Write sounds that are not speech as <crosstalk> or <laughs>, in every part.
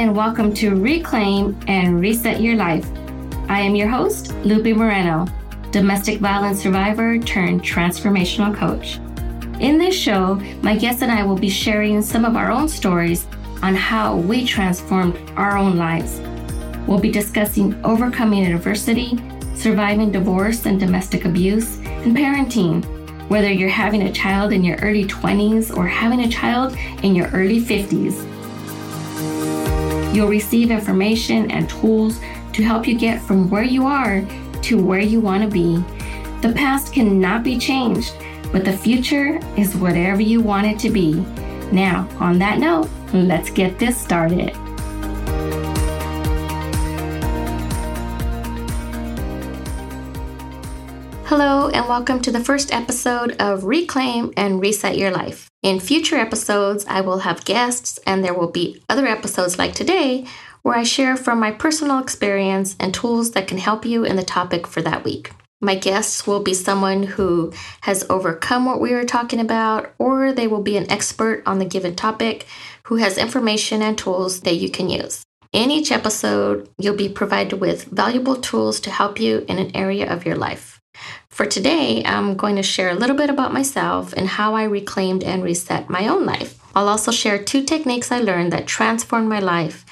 and welcome to Reclaim and Reset Your Life. I am your host, Lupe Moreno, domestic violence survivor turned transformational coach. In this show, my guests and I will be sharing some of our own stories on how we transformed our own lives. We'll be discussing overcoming adversity, surviving divorce and domestic abuse, and parenting. Whether you're having a child in your early 20s or having a child in your early 50s, you'll receive information and tools to help you get from where you are to where you want to be. The past cannot be changed, but the future is whatever you want it to be. Now, on that note, let's get this started. Hello, and welcome to the first episode of Reclaim and Reset Your Life. In future episodes, I will have guests, and there will be other episodes like today where I share from my personal experience and tools that can help you in the topic for that week. My guests will be someone who has overcome what we are talking about, or they will be an expert on the given topic who has information and tools that you can use. In each episode, you'll be provided with valuable tools to help you in an area of your life. For today, I'm going to share a little bit about myself and how I reclaimed and reset my own life. I'll also share two techniques I learned that transformed my life.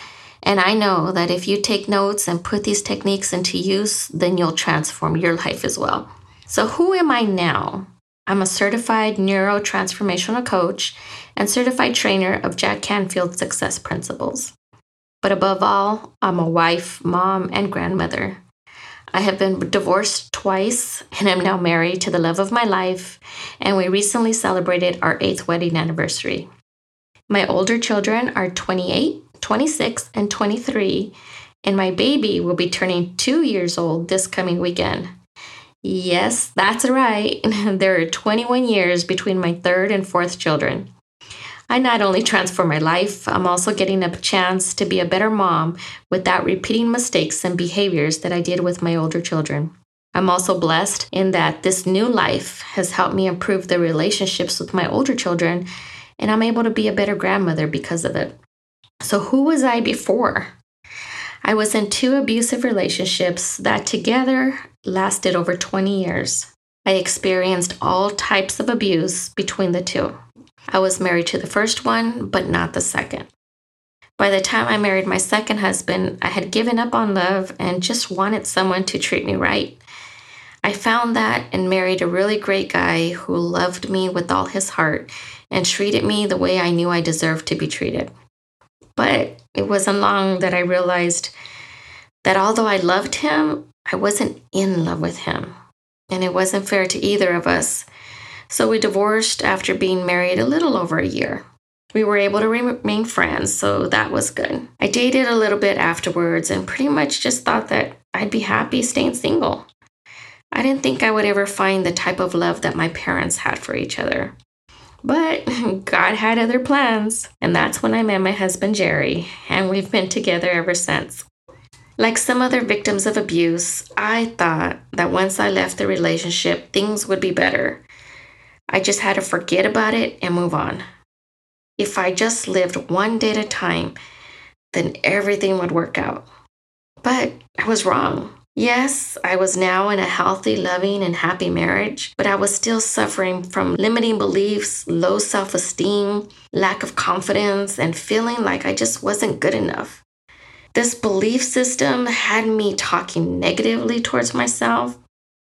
And I know that if you take notes and put these techniques into use, then you'll transform your life as well. So, who am I now? I'm a certified neurotransformational coach and certified trainer of Jack Canfield Success Principles. But above all, I'm a wife, mom, and grandmother. I have been divorced twice and am now married to the love of my life, and we recently celebrated our eighth wedding anniversary. My older children are 28, 26, and 23, and my baby will be turning two years old this coming weekend. Yes, that's right. <laughs> there are 21 years between my third and fourth children. I not only transform my life, I'm also getting a chance to be a better mom without repeating mistakes and behaviors that I did with my older children. I'm also blessed in that this new life has helped me improve the relationships with my older children, and I'm able to be a better grandmother because of it. So, who was I before? I was in two abusive relationships that together lasted over 20 years. I experienced all types of abuse between the two. I was married to the first one, but not the second. By the time I married my second husband, I had given up on love and just wanted someone to treat me right. I found that and married a really great guy who loved me with all his heart and treated me the way I knew I deserved to be treated. But it wasn't long that I realized that although I loved him, I wasn't in love with him. And it wasn't fair to either of us so we divorced after being married a little over a year. We were able to remain friends, so that was good. I dated a little bit afterwards and pretty much just thought that I'd be happy staying single. I didn't think I would ever find the type of love that my parents had for each other. But <laughs> God had other plans, and that's when I met my husband Jerry, and we've been together ever since. Like some other victims of abuse, I thought that once I left the relationship, things would be better. I just had to forget about it and move on. If I just lived one day at a time, then everything would work out. But I was wrong. Yes, I was now in a healthy, loving, and happy marriage, but I was still suffering from limiting beliefs, low self esteem, lack of confidence, and feeling like I just wasn't good enough. This belief system had me talking negatively towards myself,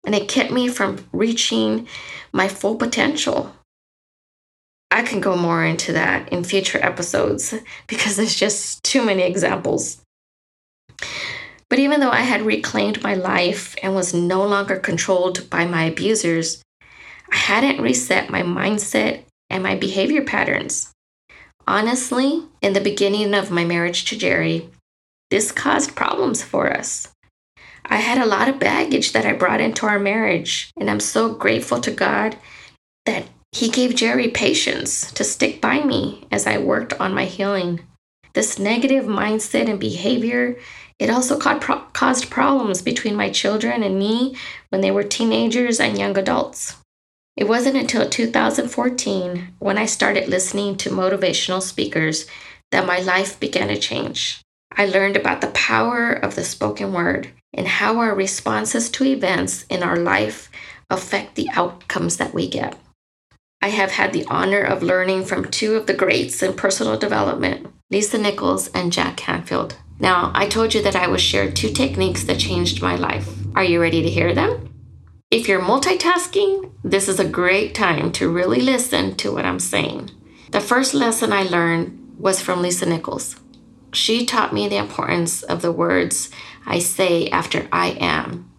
and it kept me from reaching my full potential. I can go more into that in future episodes <laughs> because there's just too many examples. But even though I had reclaimed my life and was no longer controlled by my abusers, I hadn't reset my mindset and my behavior patterns. Honestly, in the beginning of my marriage to Jerry, this caused problems for us. I had a lot of baggage that I brought into our marriage, and I'm so grateful to God that He gave Jerry patience to stick by me as I worked on my healing. This negative mindset and behavior, it also caused problems between my children and me when they were teenagers and young adults. It wasn't until 2014 when I started listening to motivational speakers that my life began to change. I learned about the power of the spoken word and how our responses to events in our life affect the outcomes that we get. I have had the honor of learning from two of the greats in personal development, Lisa Nichols and Jack Canfield. Now, I told you that I would share two techniques that changed my life. Are you ready to hear them? If you're multitasking, this is a great time to really listen to what I'm saying. The first lesson I learned was from Lisa Nichols. She taught me the importance of the words I say after I am.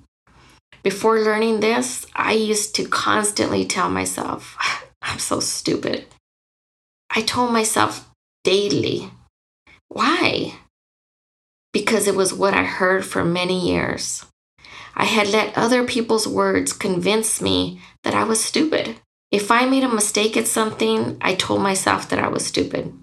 Before learning this, I used to constantly tell myself, <laughs> I'm so stupid. I told myself daily. Why? Because it was what I heard for many years. I had let other people's words convince me that I was stupid. If I made a mistake at something, I told myself that I was stupid.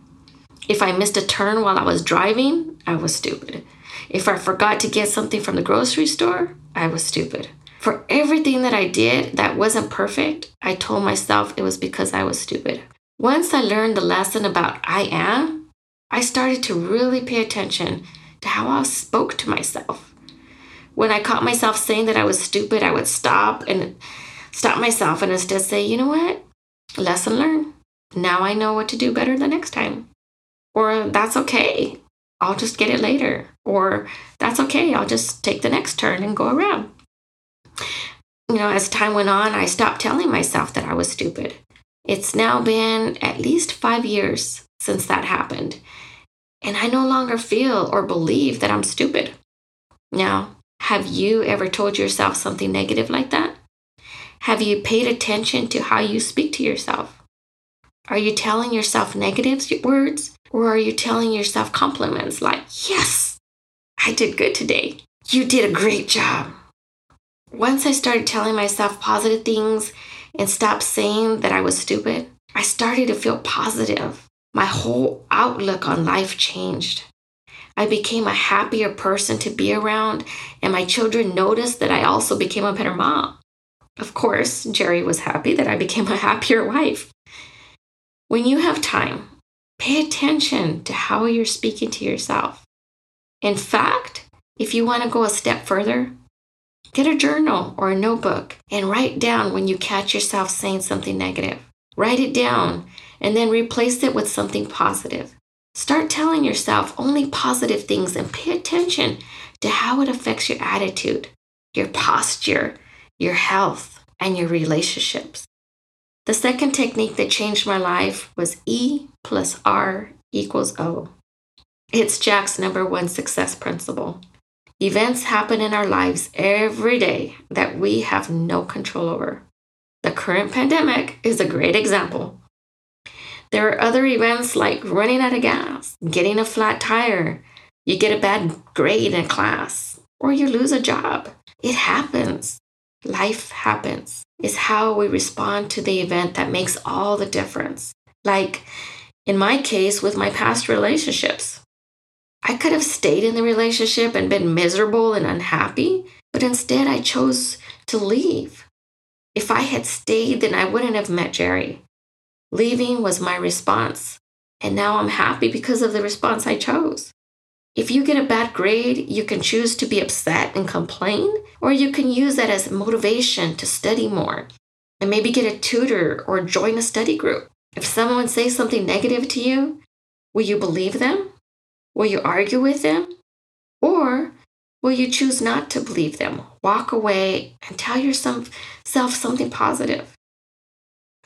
If I missed a turn while I was driving, I was stupid. If I forgot to get something from the grocery store, I was stupid. For everything that I did that wasn't perfect, I told myself it was because I was stupid. Once I learned the lesson about I am, I started to really pay attention to how I spoke to myself. When I caught myself saying that I was stupid, I would stop and stop myself and instead say, you know what? Lesson learned. Now I know what to do better the next time. Or that's okay. I'll just get it later. Or that's okay. I'll just take the next turn and go around. You know, as time went on, I stopped telling myself that I was stupid. It's now been at least five years since that happened. And I no longer feel or believe that I'm stupid. Now, have you ever told yourself something negative like that? Have you paid attention to how you speak to yourself? Are you telling yourself negative words or are you telling yourself compliments like, yes, I did good today? You did a great job. Once I started telling myself positive things and stopped saying that I was stupid, I started to feel positive. My whole outlook on life changed. I became a happier person to be around, and my children noticed that I also became a better mom. Of course, Jerry was happy that I became a <laughs> happier wife. When you have time, Pay attention to how you're speaking to yourself. In fact, if you want to go a step further, get a journal or a notebook and write down when you catch yourself saying something negative. Write it down and then replace it with something positive. Start telling yourself only positive things and pay attention to how it affects your attitude, your posture, your health, and your relationships. The second technique that changed my life was E plus R equals O. It's Jack's number one success principle. Events happen in our lives every day that we have no control over. The current pandemic is a great example. There are other events like running out of gas, getting a flat tire, you get a bad grade in class, or you lose a job. It happens. Life happens. It's how we respond to the event that makes all the difference. Like in my case with my past relationships. I could have stayed in the relationship and been miserable and unhappy, but instead I chose to leave. If I had stayed, then I wouldn't have met Jerry. Leaving was my response, and now I'm happy because of the response I chose. If you get a bad grade, you can choose to be upset and complain, or you can use that as motivation to study more and maybe get a tutor or join a study group. If someone says something negative to you, will you believe them? Will you argue with them? Or will you choose not to believe them? Walk away and tell yourself something positive.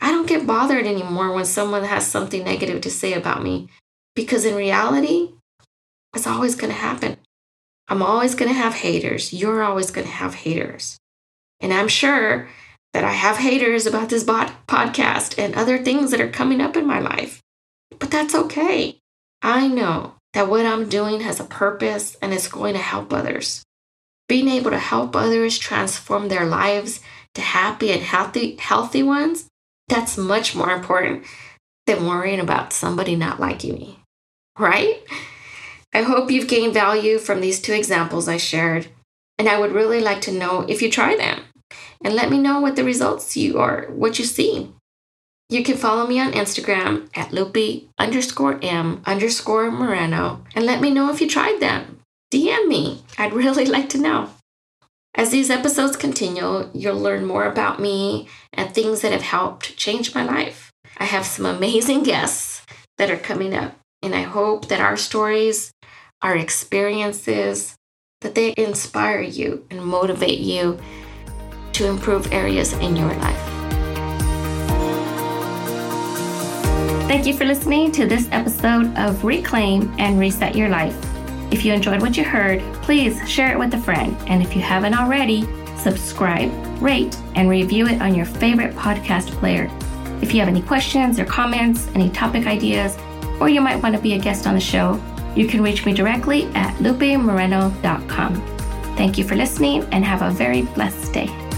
I don't get bothered anymore when someone has something negative to say about me because in reality, it's always going to happen. I'm always going to have haters. You're always going to have haters. And I'm sure that I have haters about this bot podcast and other things that are coming up in my life. But that's okay. I know that what I'm doing has a purpose and it's going to help others. Being able to help others transform their lives to happy and healthy healthy ones, that's much more important than worrying about somebody not liking me. Right? I hope you've gained value from these two examples I shared, and I would really like to know if you try them and let me know what the results you are, what you see. You can follow me on Instagram at lupe underscore m underscore moreno and let me know if you tried them. DM me. I'd <laughs> really like to know. As these episodes continue, you'll learn more about me and things that have helped change my life. I have some amazing <laughs> guests that are coming up, and I hope that our stories, our experiences, that they inspire you and motivate you to improve areas in your life. Thank you for listening to this episode of Reclaim and Reset Your Life. If you enjoyed what you heard, please share it with a friend. And if you haven't already, subscribe, rate, and review it on your favorite podcast player. If you have any questions or comments, any topic ideas, or you might want to be a guest on the show, you can reach me directly at lupemoreno.com. Thank you for listening and have a very blessed day.